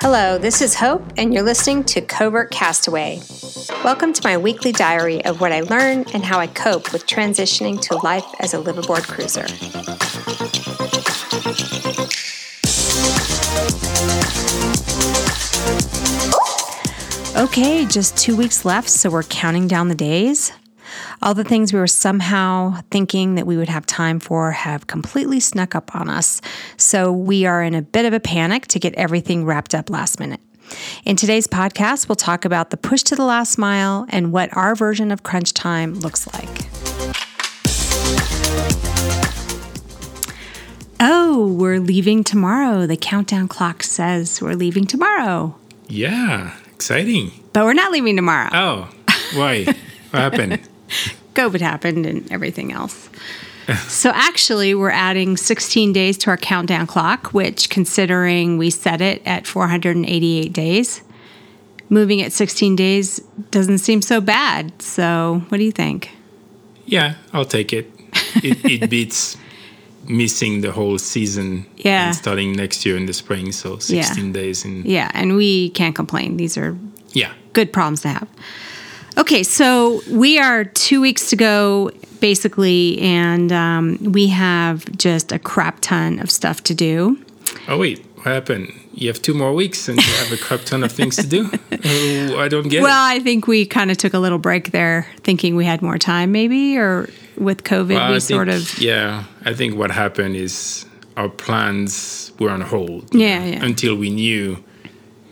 Hello, this is Hope, and you're listening to Covert Castaway. Welcome to my weekly diary of what I learn and how I cope with transitioning to life as a liveaboard cruiser. Okay, just two weeks left, so we're counting down the days. All the things we were somehow thinking that we would have time for have completely snuck up on us. So we are in a bit of a panic to get everything wrapped up last minute. In today's podcast, we'll talk about the push to the last mile and what our version of crunch time looks like. Oh, we're leaving tomorrow. The countdown clock says we're leaving tomorrow. Yeah, exciting. But we're not leaving tomorrow. Oh, why? what happened? COVID happened and everything else. so actually, we're adding 16 days to our countdown clock, which, considering we set it at 488 days, moving at 16 days doesn't seem so bad. So, what do you think? Yeah, I'll take it. It, it beats missing the whole season Yeah. and starting next year in the spring. So 16 days. And Yeah, and we can't complain. These are yeah, good problems to have. Okay, so we are two weeks to go, basically, and um, we have just a crap ton of stuff to do. Oh wait, what happened? You have two more weeks and you have a crap ton of things to do. Oh, I don't get Well, it. I think we kind of took a little break there, thinking we had more time, maybe, or with COVID, Well, we I sort think- of. Yeah, I think what happened is our plans were on hold. Yeah, yeah. Until we knew,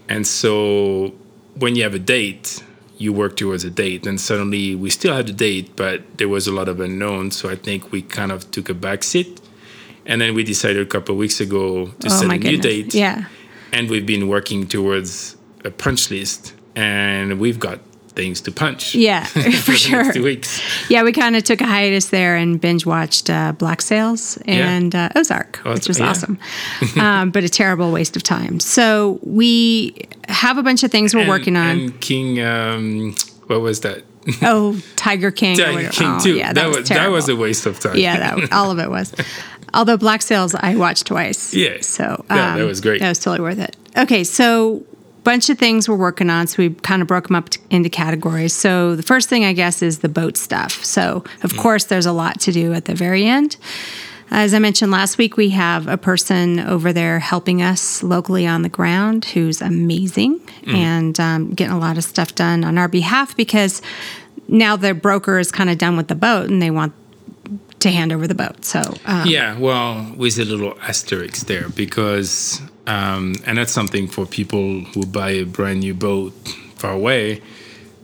and so when you have a date, you work towards a date. And suddenly we still had a date, but there was a lot of unknown. So I think we kind of took a back seat. And then we decided a couple of weeks ago to Oh set a new goodness. date. Yeah. And we've been working towards a punch list, and we've got things to punch. Yeah, for sure. Two weeks. Yeah, we kind of took a hiatus there and binge watched uh, Black Sails and uh, Ozark, Oh, which was yeah. awesome, um, but a terrible waste of time. So we have a bunch of things we're And- working on. And King, um, what was that? oh, Tiger King. Tiger. King oh, too. Yeah, that, was, that was a waste of time. yeah, that, all of it was. Although Black Sails, I watched twice. Yeah. So um, Yeah, that was great. That was totally worth it. Okay, so bunch of things we're working on. So we kind of broke them up t- into categories. So the first thing I guess is the boat stuff. So of course there's a lot to do at the very end. As I mentioned last week, we have a person over there helping us locally on the ground who's amazing and um, getting a lot of stuff done on our behalf because now the broker is kind of done with the boat and they want to hand over the boat. So um, Yeah, well, with a little asterisk there because, um, and that's something for people who buy a brand new boat far away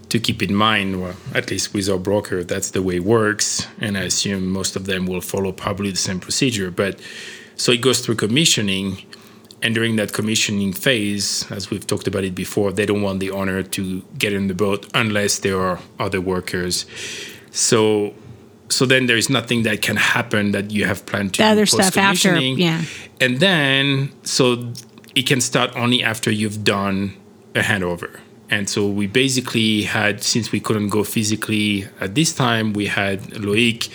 to keep in mind. Well, at least with our broker, that's the way it works, and I assume most of them will follow probably the same procedure. But so it goes through commissioning, and during that commissioning phase, as we've talked about it before, they don't want the owner to get in the boat unless there are other workers. So so then there's nothing that can happen that you have planned to The other stuff after, yeah. and then so it can start only after you've done a handover and so we basically had since we couldn't go physically at this time we had Loic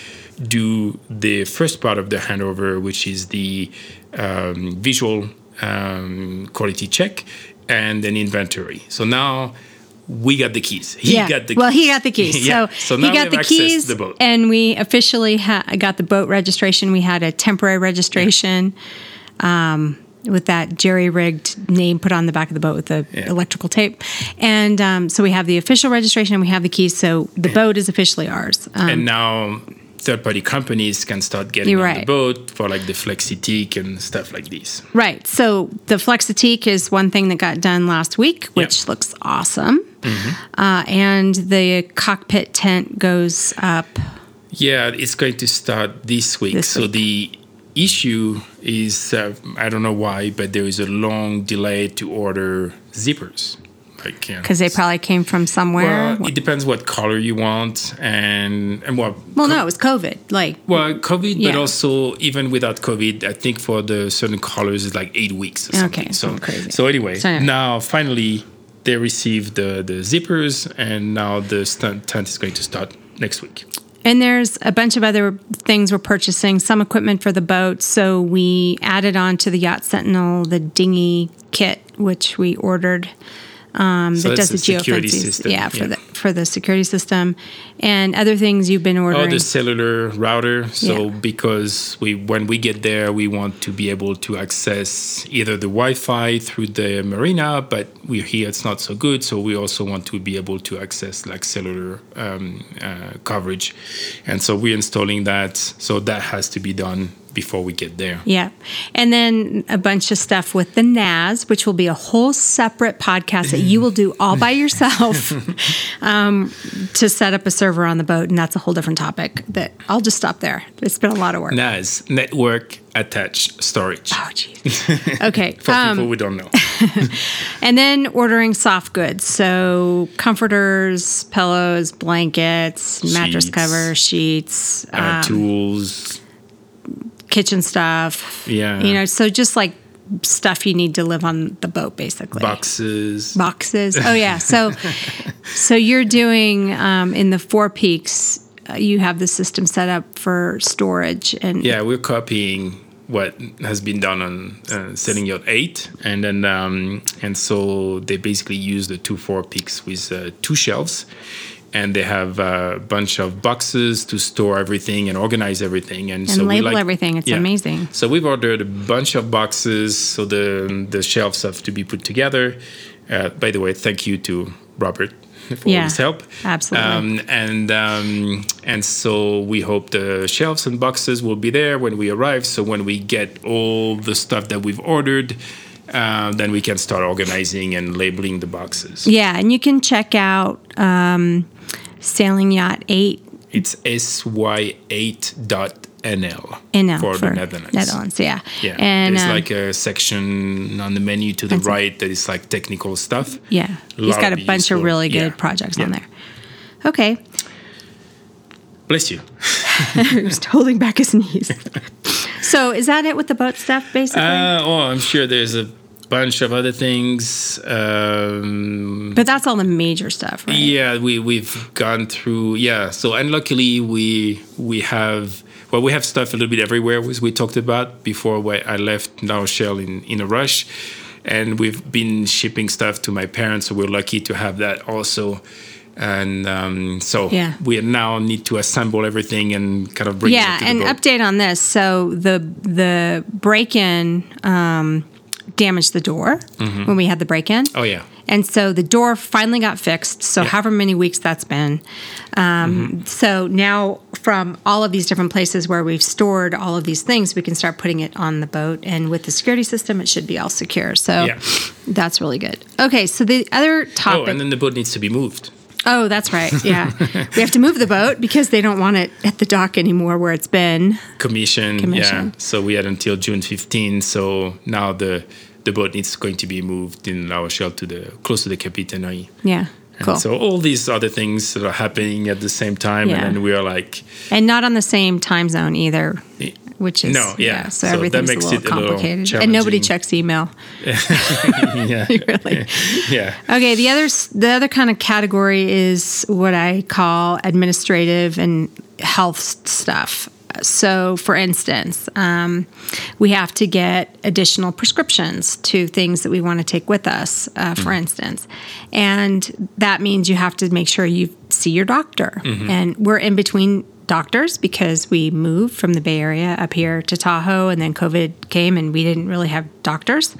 do the first part of the handover which is the um, visual um, quality check and an inventory so now we got the keys he yeah. got the well, he got the keys. yeah. So, now he got the keys, the boat. and we officially ha- got the boat registration. We had a temporary registration um, with that jerry rigged name put on the back of the boat with the Yeah. electrical tape, and um, so we have the official registration and we have the keys. So the boat is officially ours. Um, and now third-party companies can start getting on right. the boat for like the Flexiteek and stuff like this. Right. So the Flexiteek is one thing that got done last week, which Yep. looks awesome. Mm-hmm. Uh, and the cockpit tent goes up. Yeah, it's going to start this week. This so week. the issue is uh, I don't know why, but there is a long delay to order zippers. Like you know, Because they probably came from somewhere. well, it depends what color you want, and and what. Well, no, it was COVID. Like, Well, COVID, Yeah. but also even without COVID, I think for the certain colors it's like eight weeks or something. Okay, so crazy. So anyway, So anyway. now finally they received the the zippers, and now the stunt tent is going to start next week. And there's a bunch of other things we're purchasing, some equipment for the boat. So we added on to the Yacht Sentinel the dinghy kit, which we ordered. Um, So that does the the security geofencing. system, Yeah, for yeah. the for the security system, and other things you've been ordering. Oh, the cellular router. So Yeah. because we when we get there, we want to be able to access either the Wi-Fi through the marina, but we're here it's not so good. So we also want to be able to access like cellular um, uh, coverage, and so we're installing that. So that has to be done before we get there. Yeah. And then a bunch of stuff with the NAS, which will be a whole separate podcast that you will do all by yourself um, to set up a server on the boat. And that's a whole different topic that I'll just stop there. It's been a lot of work. NAS network attached storage. Oh, jeez. Okay. For um, people who don't know, and then ordering soft goods. So comforters, pillows, blankets, mattress Sheets. cover, sheets, uh, um, tools. Kitchen stuff. Yeah. You know, so just like stuff you need to live on the boat, basically. boxes. boxes. Oh yeah. So so you're doing um, in the forepeaks. Uh, you have the system set up for storage and Yeah, we're copying what has been done on uh, Sailing Yacht 8. And then, um, and so they basically use the two forepeaks with uh, two shelves. And they have a bunch of boxes to store everything and organize everything. And, so we label like- everything. It's amazing. So we've ordered a bunch of boxes. So the, the shelves have to be put together. Uh, by the way, thank you to Robert for Yeah, his help. absolutely. Um, and um, and so we hope the shelves and boxes will be there when we arrive. So when we get all the stuff that we've ordered, uh, then we can start organizing and labeling the boxes. yeah, and you can check out um, Sailing Yacht Eight It's sy8.nl NL for, the Netherlands. Netherlands, yeah. Yeah, and there's um, like a section on the menu to the right that is like technical stuff. yeah, He's got a bunch useful- of really good yeah, projects on there. Okay, Bless you. just holding back his knees. so is that it with the boat stuff, basically? Uh, oh, I'm sure there's a bunch of other things. Um, but that's all the major stuff, right? Yeah, we we've gone through. Yeah, so and luckily we we have well we have stuff a little bit everywhere as we talked about before. Where I left now Shell in in a rush, and we've been shipping stuff to my parents, so we're lucky to have that also. And um, so Yeah. we now need to assemble everything and kind of bring yeah and update on this so the the break-in um, damaged the door when we had the break-in oh yeah, and so the door finally got fixed so Yeah. however many weeks that's been um, so now from all of these different places where we've stored all of these things we can start putting it on the boat and with the security system it should be all secure so Yeah. that's really good okay so the other topic. oh, and then the boat needs to be moved. Oh, that's right. Yeah. we have to move the boat because they don't want it at the dock anymore where it's been. commission. Commission. Yeah. So we had until June 15. So now the the boat needs going to be moved in La Rochelle to the close to the Capitainerie. Yeah. And Cool. So all these other things that are happening at the same time, Yeah. and then we are like, and not on the same time zone either, eh, which is No, yeah. So, So that everything's makes a little it a little complicated, and nobody checks email. yeah, Really. yeah, Okay. The other the other kind of category is what I call administrative and health stuff. So, for instance, um, we have to get additional prescriptions to things that we want to take with us, uh, for instance. And that means you have to make sure you see your doctor. And we're in between doctors because we moved from the Bay Area up here to Tahoe, and then COVID came and we didn't really have doctors.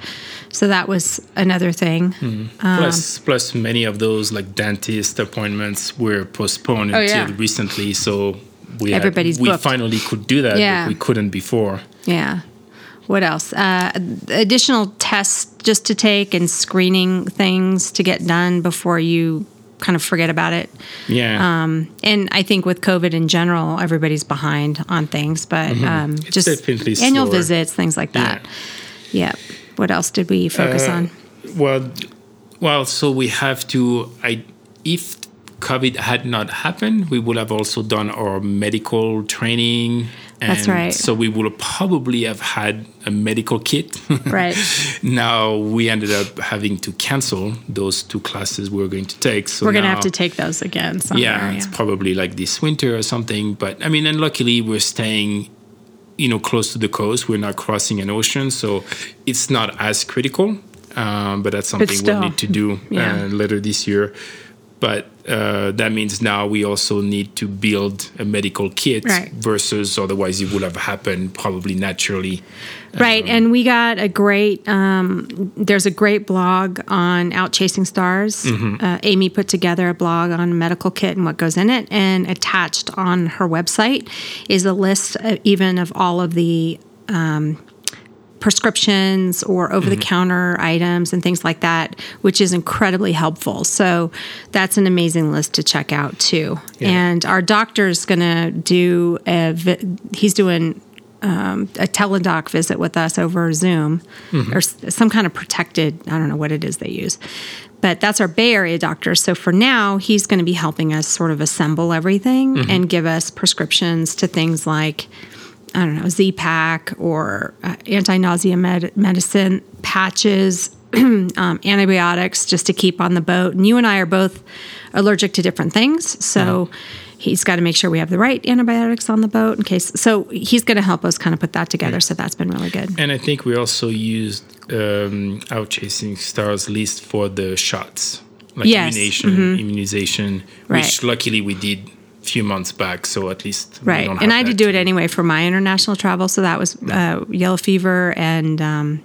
So, that was another thing. plus, plus many of those like dentist appointments were postponed Oh, until yeah. recently. So we had- Everybody's we booked. finally could do that. Yeah. we couldn't before. Yeah. What else? Uh, additional tests just to take and screening things to get done before you kind of forget about it. Yeah. Um, and I think with COVID in general, everybody's behind on things, but um, Mm-hmm. It's just annual slower. visits, things like that. Yeah. What else did we focus Uh, on? Well, well, so we have to. I if COVID had not happened, we would have also done our medical training That's right. So we would probably have had a medical kit. Right. now we ended up having to cancel those two classes we were going to take. So We're gonna have to take those again. Somewhere, yeah, it's probably like this winter or something. But I mean, and luckily we're staying, you know, close to the coast. We're not crossing an ocean, so it's not as critical. Um, but that's something still, we'll need to do yeah. uh, later this year. But uh, that means now we also need to build a medical kit Right. versus otherwise it would have happened probably naturally. Right, and we got a great. Um, there's a great blog on Out Chasing Stars. Uh, Amy put together a blog on medical kit and what goes in it, and attached on her website is a list, uh, even of all of the um, prescriptions or over the counter items and things like that, which is incredibly helpful. So that's an amazing list to check out too. Yeah. And our doctor's going to do a, vi- he's doing um, a teledoc visit with us over Zoom or s- some kind of protected, I don't know what it is they use. But that's our Bay Area doctor. So for now, he's going to be helping us sort of assemble everything and give us prescriptions to things like I don't know, Z-Pak or uh, anti nausea med- medicine, patches, um, antibiotics just to keep on the boat. And you and I are both allergic to different things. So he's got to make sure we have the right antibiotics on the boat in case. So he's going to help us kind of put that together. So that's been really good. And I think we also used um, Out Chasing Stars list for the shots, like Yes, immunization, immunization, Right. which luckily we did few months back. So at least Right. And I that do it anyway for my international travel. So that was uh, yellow fever and um,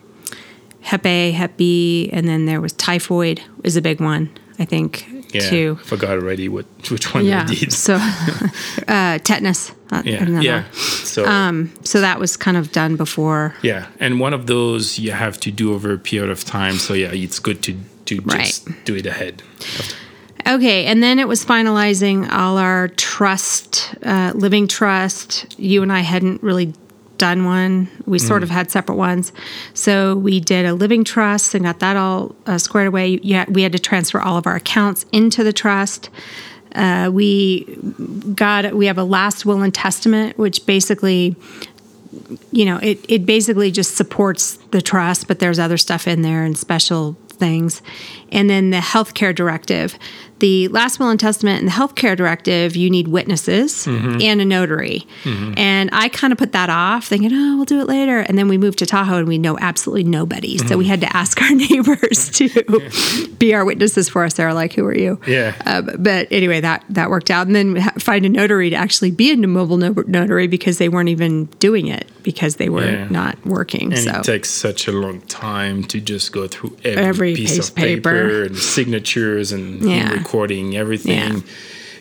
Hep A, Hep B, and then there was typhoid is a big one, I think, Yeah, too. I forgot already what which one Yeah. did. So uh, tetanus. Uh, Yeah, yeah. one. So Um, so that was kind of done before. yeah, and one of those you have to do over a period of time. So yeah, it's good to to just Right. do it ahead. Okay, and then it was finalizing all our trust, uh, living trust. You and I hadn't really done one. We sort of had separate ones. So we did a living trust and got that all uh, squared away. Yeah, we had to transfer all of our accounts into the trust. Uh, we got we have a last will and testament, which basically you know, it, it basically just supports the trust, but there's other stuff in there and special things. And then the healthcare directive. The last will and testament and the healthcare directive, you need witnesses mm-hmm. and a notary. Mm-hmm. And I kind of put that off, thinking, oh, we'll do it later. And then we moved to Tahoe and we know absolutely nobody. So we mm-hmm. had to ask our neighbors to be our witnesses for us. They were like, who are you? Yeah. Uh, but anyway, that that worked out, and then find a notary to actually be a mobile notary because they weren't even doing it because they were Yeah. not working. And so it takes such a long time to just go through every, Every piece, piece of of paper. Paper, and signatures and Yeah. recording everything.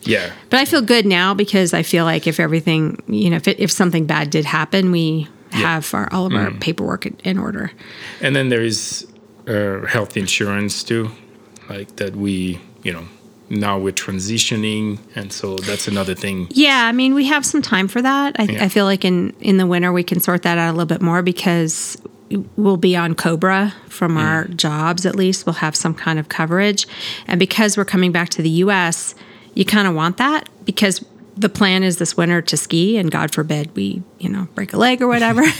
Yeah. but I feel good now because I feel like if everything, you know, if it, if something bad did happen, we have our, all of our Mm. paperwork in- in order. And then there is uh, health insurance too, like that we, you know, now we're transitioning, and so that's another thing. Yeah, I mean, we have some time for that. I, Yeah. I feel like in in the winter we can sort that out a little bit more because we'll be on COBRA from our jobs. At least we'll have some kind of coverage, and because we're coming back to the U.S., you kind of want that because the plan is this winter to ski, and God forbid we, you know, break a leg or whatever.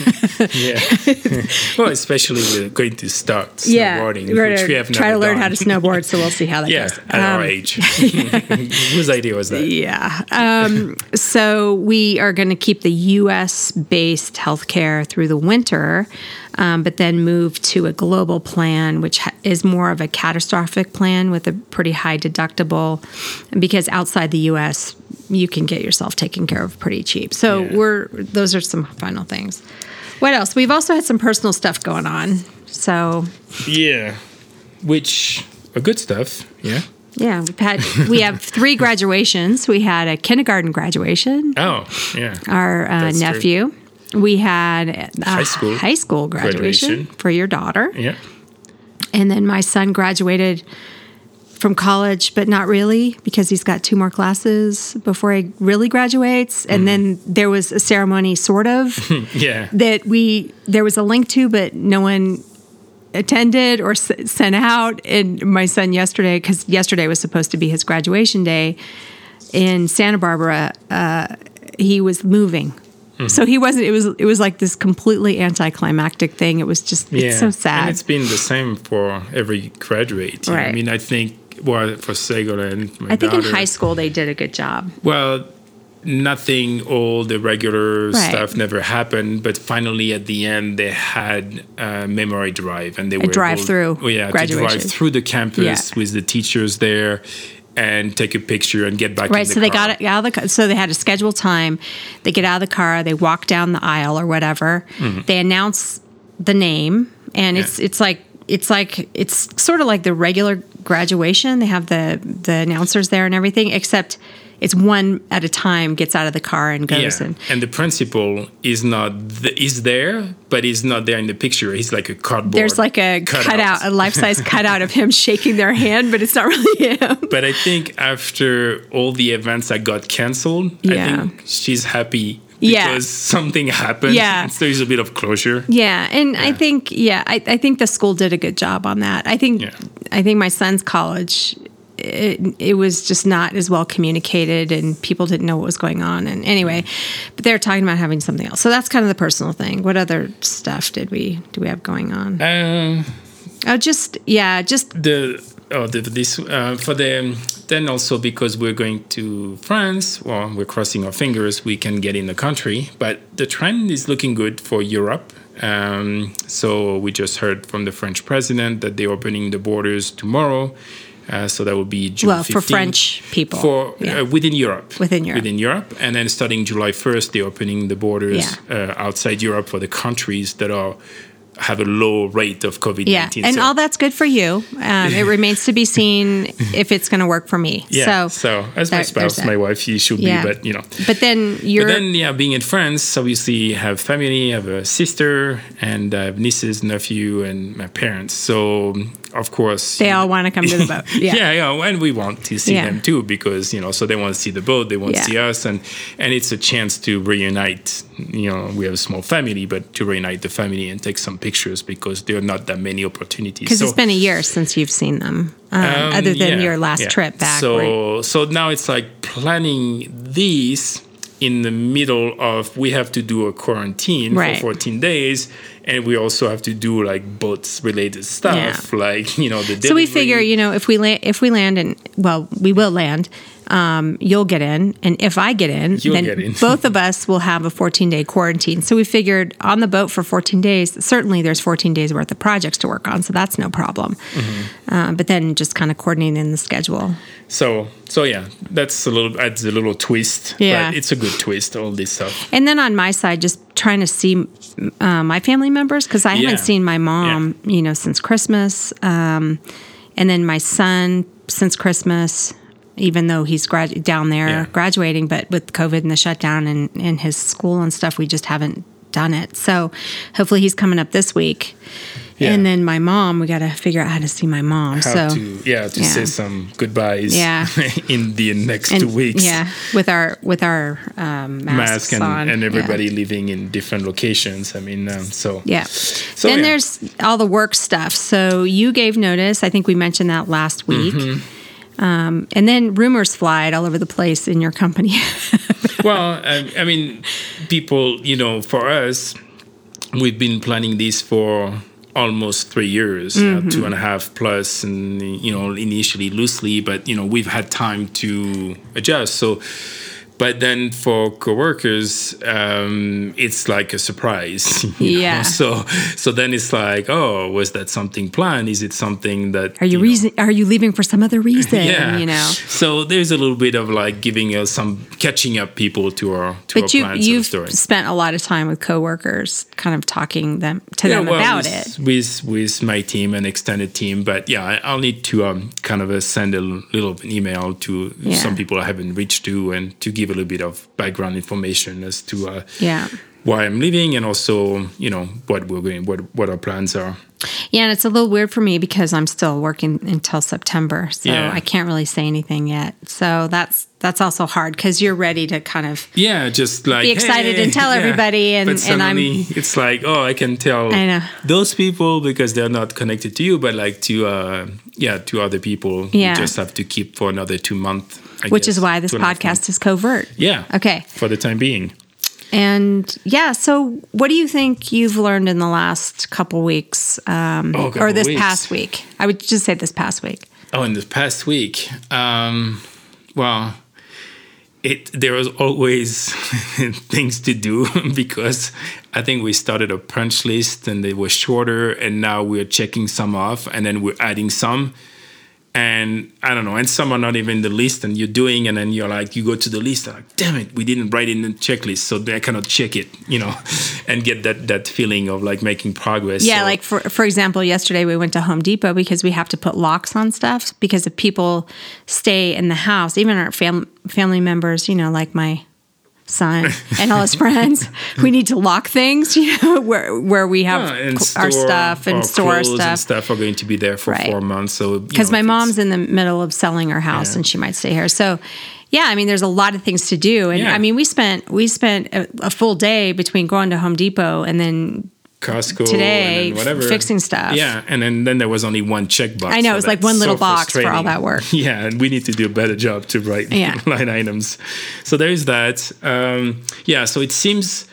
Yeah. well, especially we're going to start snowboarding, we're which we have try to learn how to snowboard. So we'll see how that Yeah, goes. at our Um, age. Whose idea was that? Yeah. Um, so we are going to keep the U.S. based healthcare through the winter, um, but then move to a global plan, which ha- is more of a catastrophic plan with a pretty high deductible, because outside the U.S. you can get yourself taken care of pretty cheap. So Yeah. we're those are some final things. What else? We've also had some personal stuff going on. So Yeah. Which are good stuff. Yeah. yeah, we've had we have three graduations. We had a kindergarten graduation. Oh, yeah. our uh, That's true. We had High school high school graduation, graduation. for your daughter, Yeah. and then my son graduated from college, but not really because he's got two more classes before he really graduates. And then there was a ceremony, sort of, Yeah. that we there was a link to, but no one attended or s- sent out. And my son yesterday, because yesterday was supposed to be his graduation day in Santa Barbara, uh, he was moving. Mm-hmm. So he wasn't. It was. It was like this completely anticlimactic thing. It was just. It's so sad. And it's been the same for every graduate. know. I mean, I think, well, for Segolin, my I think in high school they did a good job. Well, nothing, all the regular Right. stuff never happened, but finally at the end they had a memory drive and they were able- drive-through Oh, yeah, to drive through the campus Yeah. with the teachers there and take a picture and get back. Right. in the So they car. got out of the. So they had a scheduled time. They get out of the car. They walk down the aisle or whatever. They announce the name, and it's Mm-hmm. It's like it's like it's sort of like the regular graduation. They have the the announcers there and everything, except it's one at a time. Gets out of the car and goes Yeah. and. And the principal is not th- is there, but he's not there in the picture. He's like a cardboard. There's like a cutout, a life size cutout of him shaking their hand, but it's not really him. But I think after all the events that got canceled, I think she's happy Yeah. because something happened. Yeah. So there's a bit of closure. Yeah, and I think yeah, I, I think the school did a good job on that. I think Yeah. I think my son's college. It, it was just not as well communicated and people didn't know what was going on and anyway but they were talking about having something else so that's kind of the personal thing what other stuff did we do we have going on Uh, oh just yeah just the oh the, this uh, for the then also because we're going to France, well, we're crossing our fingers we can get in the country, but the trend is looking good for Europe. Um, so we just heard from the French president that they're opening the borders tomorrow. Uh, so that will be June well for French people for Yeah. uh, within Europe. Within Europe. Within Europe, and then starting July first, they're opening the borders uh, outside Europe for the countries that are have a low rate of COVID nineteen. yeah and all that's good for you um, it remains to be seen if it's going to work for me yeah. so So, as my spouse, my wife, she should Yeah. be, but you know. but then you're But then, yeah, being in France, obviously, have family, have a sister, and I have nieces, nephew, and my parents. So, of course, they all want to come to the boat yeah yeah, yeah, and we want to see Yeah. them too because you know, so they want to see the boat, they want Yeah. to see us, and and it's a chance to reunite. You know, we have a small family, but to reunite the family and take some pictures because there are not that many opportunities. Because So- it's been a year since you've seen them, um, um, other than your last trip back. So where- so now it's like planning these in the middle of we have to do a quarantine Right. for 14 days and we also have to do like boats related stuff like you know the so we figure, you know, if we land, if we land, and well, we will land. Um, you'll get in, and if I get in, You'll then get in. both of us will have a 14 day quarantine. So we figured on the boat for 14 days. Certainly, there's 14 days worth of projects to work on, so that's no problem. Mm-hmm. Um, but then just kind of coordinating the schedule. so so yeah that's a little adds a little twist Yeah. but it's a good twist all this stuff And then on my side, just trying to see uh, my family members because I Yeah. haven't seen my mom, you know, since Christmas. Um, and then my son since Christmas, even though he's grad- down there Yeah. graduating, but with COVID and the shutdown and, and his school and stuff, we just haven't done it. So hopefully he's coming up this week. Yeah. And then my mom, we got to figure out how to see my mom. how so to yeah to yeah. say some goodbyes Yeah. in the next and two weeks yeah, with our with our um, masks mask and, on. and Yeah. everybody living in different locations i mean um, so Yeah. So, then yeah. there's all the work stuff. So you gave notice. I think we mentioned that last week. Mm-hmm. Um, and then rumors flied all over the place in your company. well, I, I mean, people, you know, for us, we've been planning this for almost three years, you know, two and a half plus, and you know, initially loosely, but you know, we've had time to adjust. So, but then for coworkers, um, it's like a surprise. you know? Yeah. So, so then it's like, oh, was that something planned? Is it something that Are you, know, reason? Are you leaving for some other reason? yeah. You know. So there's a little bit of like giving us some catching up people to our to But our you you've of the story. spent a lot of time with coworkers, kind of talking them to them about with, it. with with my team and extended team. But yeah, I'll need to um, kind of uh, send a little email to Yeah. some people I haven't reached to, and to give a little bit of background information as to uh, Yeah. why I'm leaving, and also you know what we're going, what what our plans are. Yeah, and it's a little weird for me because I'm still working until September, so Yeah. I can't really say anything yet. So that's that's also hard because you're ready to kind of Yeah, just like Be excited hey, and tell everybody, and- but and I'm- it's like, oh, I can tell I those people because they're not connected to you, but like to uh, yeah, to other people. Yeah. you just have to keep for another two months. I which guess, is why this two and a half podcast is covert. Yeah. Okay. For the time being. and yeah, so what do you think you've learned in the last couple weeks, um, Oh, or this weeks. past week? I would just say this past week. Oh, in the past week, um, well, it there was always things to do because I think we started a punch list and it was shorter, and now we're checking some off, and then we're adding some. And I don't know, and some are not even the list, and you're doing, and then you're like, you go to the list, and like, damn it, we didn't write in the checklist, so I cannot check it, you know, and get that that feeling of like making progress. Yeah, So- like for for example, yesterday we went to Home Depot because we have to put locks on stuff because if people stay in the house, even our fam- family members, you know, like my son and all his friends, we need to lock things, you know, where where we have Yeah, cl- our stuff and our store clothes stuff. and stuff are going to be there for Right. four months. So because my mom's in the middle of selling her house Yeah. and she might stay here. So, yeah, I mean, there's a lot of things to do, and Yeah. I mean, we spent we spent a, a full day between going to Home Depot and then Costco today whatever fixing stuff. Yeah, and then, then there was only one checkbox. I know, it was like one little box for all that work. Yeah, and we need to do a better job to write Yeah. line items. So there is that. Um, yeah, so it seems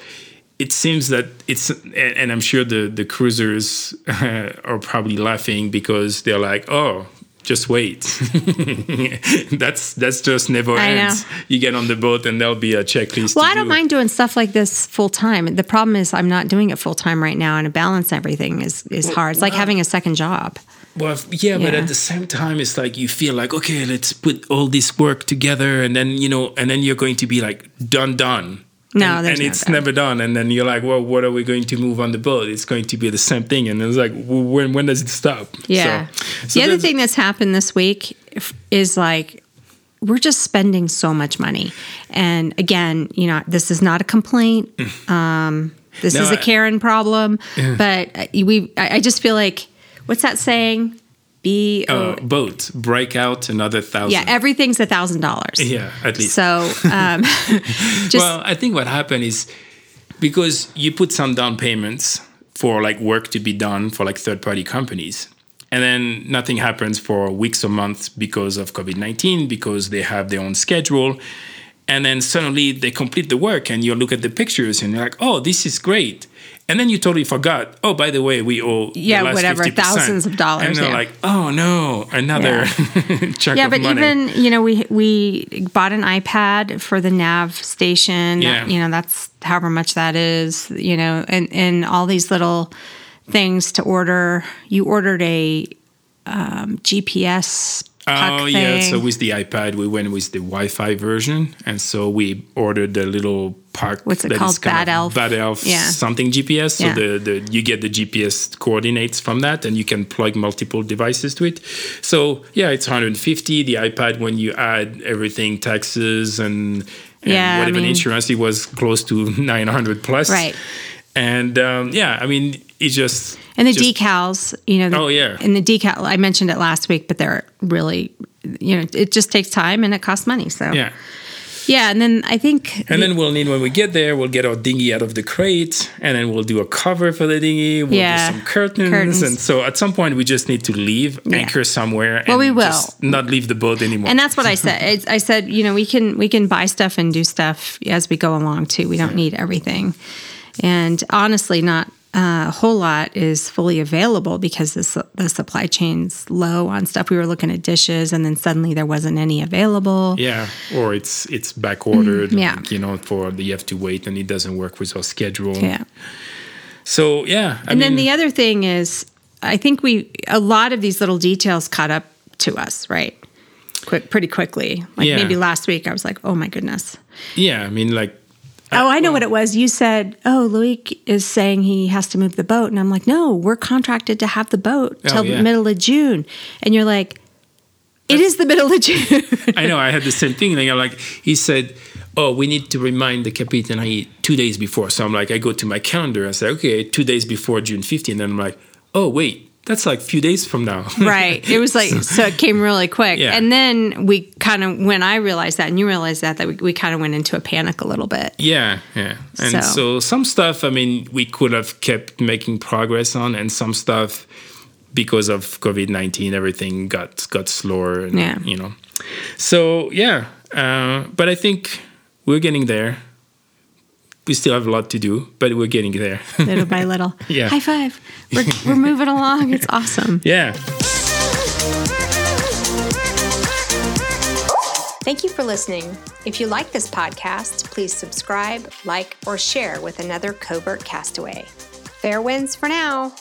it seems that it's and, and I'm sure the the cruisers are probably laughing because they're like, oh. Just wait. that's that's just never I know. ends. You get on the boat and there'll be a checklist. Well, I don't do. mind doing stuff like this full time. The problem is I'm not doing it full time right now, and to balance everything is is hard. It's like having a second job. Well, if- yeah, but at the same time, it's like you feel like, okay, let's put all this work together, and then you know, and then you're going to be like done, done. No, and, and it's never done. And then you're like, well, what are we going to move on the boat? It's going to be the same thing, and it's like, well, when when does it stop? Yeah. So, so the other thing that's happened this week is like we're just spending so much money. And again, you know, this is not a complaint. Um, this No, is a Karen problem. But uh, we, I I just feel like, what's that saying? Be uh, boat break out another thousand. yeah, everything's a thousand dollars. yeah, at least. So um, just well, I think what happened is because you put some down payments for like work to be done for like third party companies. And then nothing happens for weeks or months because of COVID 19, because they have their own schedule. And then suddenly they complete the work and you look at the pictures and you're like, oh, this is great. And then you totally forgot, oh, by the way, we owe the Yeah, last whatever, 50%. thousands of dollars, And they're yeah. like, oh no, another chunk yeah, of but even you know we we bought an iPad for the nav station. Yeah. You know that's however much that is. You know, and and all these little things to order. You ordered a um, GPS. Oh yeah, so with the iPad we went with the Wi-Fi version, and so we ordered the little park. What's it that is called? kind Bad Elf? Bad Elf Yeah. something GPS. So Yeah. the, the you get the GPS coordinates from that, and you can plug multiple devices to it. So yeah, it's 150. The iPad when you add everything, taxes and, and Yeah, I whatever mean- insurance, it was close to 900 plus. Right. And um, yeah, I mean it just and the just- decals. You know. The, Oh, yeah. And the decal. I mentioned it last week, but they're really. You know, it just takes time and it costs money. So Yeah. yeah. And then I think And then we'll need when we get there, we'll get our dinghy out of the crate, and then we'll do a cover for the dinghy. We'll Yeah. do some curtains, Curtains. and so at some point we just need to leave, anchor somewhere, Well, and we will. just not leave the boat anymore. And that's what I said. I said, you know, we can we can buy stuff and do stuff as we go along too. We don't need everything. And honestly, not uh, a whole lot is fully available because the, the supply chain's low on stuff. We were looking at dishes, and then suddenly there wasn't any available. yeah, or it's it's back ordered. Mm, yeah. like, you know, for the you have to wait, and it doesn't work with our schedule. Yeah. So yeah, I And then the other thing is, I think we a lot of these little details caught up to us, right? Quick, pretty quickly. Like Yeah. maybe last week, I was like, oh my goodness. yeah, I mean, like Uh, oh, I know what it was. You said, "Oh, Loic is saying he has to move the boat," and I'm like, "No, we're contracted to have the boat Oh, till yeah. the middle of June." And you're like, "It is the middle of June." I know I had the same thing. Like, I'm like he said, "Oh, we need to remind the captain two days before." So I'm like, I go to my calendar and say, "Okay, two days before June 15." And I'm like, "Oh, wait, that's like a few days from now." right. It was like so it came really quick, Yeah. and then we kind of when I realized that, and you realized that, that we, we kind of went into a panic a little bit. yeah, yeah. And So- so. some stuff, I mean, we could have kept making progress on, and some stuff because of COVID 19, everything got got slower. And, Yeah. You know. So yeah, uh, but I think we're getting there. We still have a lot to do, but we're getting there. little by little. Yeah. High five. We're, we're moving along. It's awesome. yeah. Thank you for listening. If you like this podcast, please subscribe, like, or share with another covert castaway. Fair winds for now.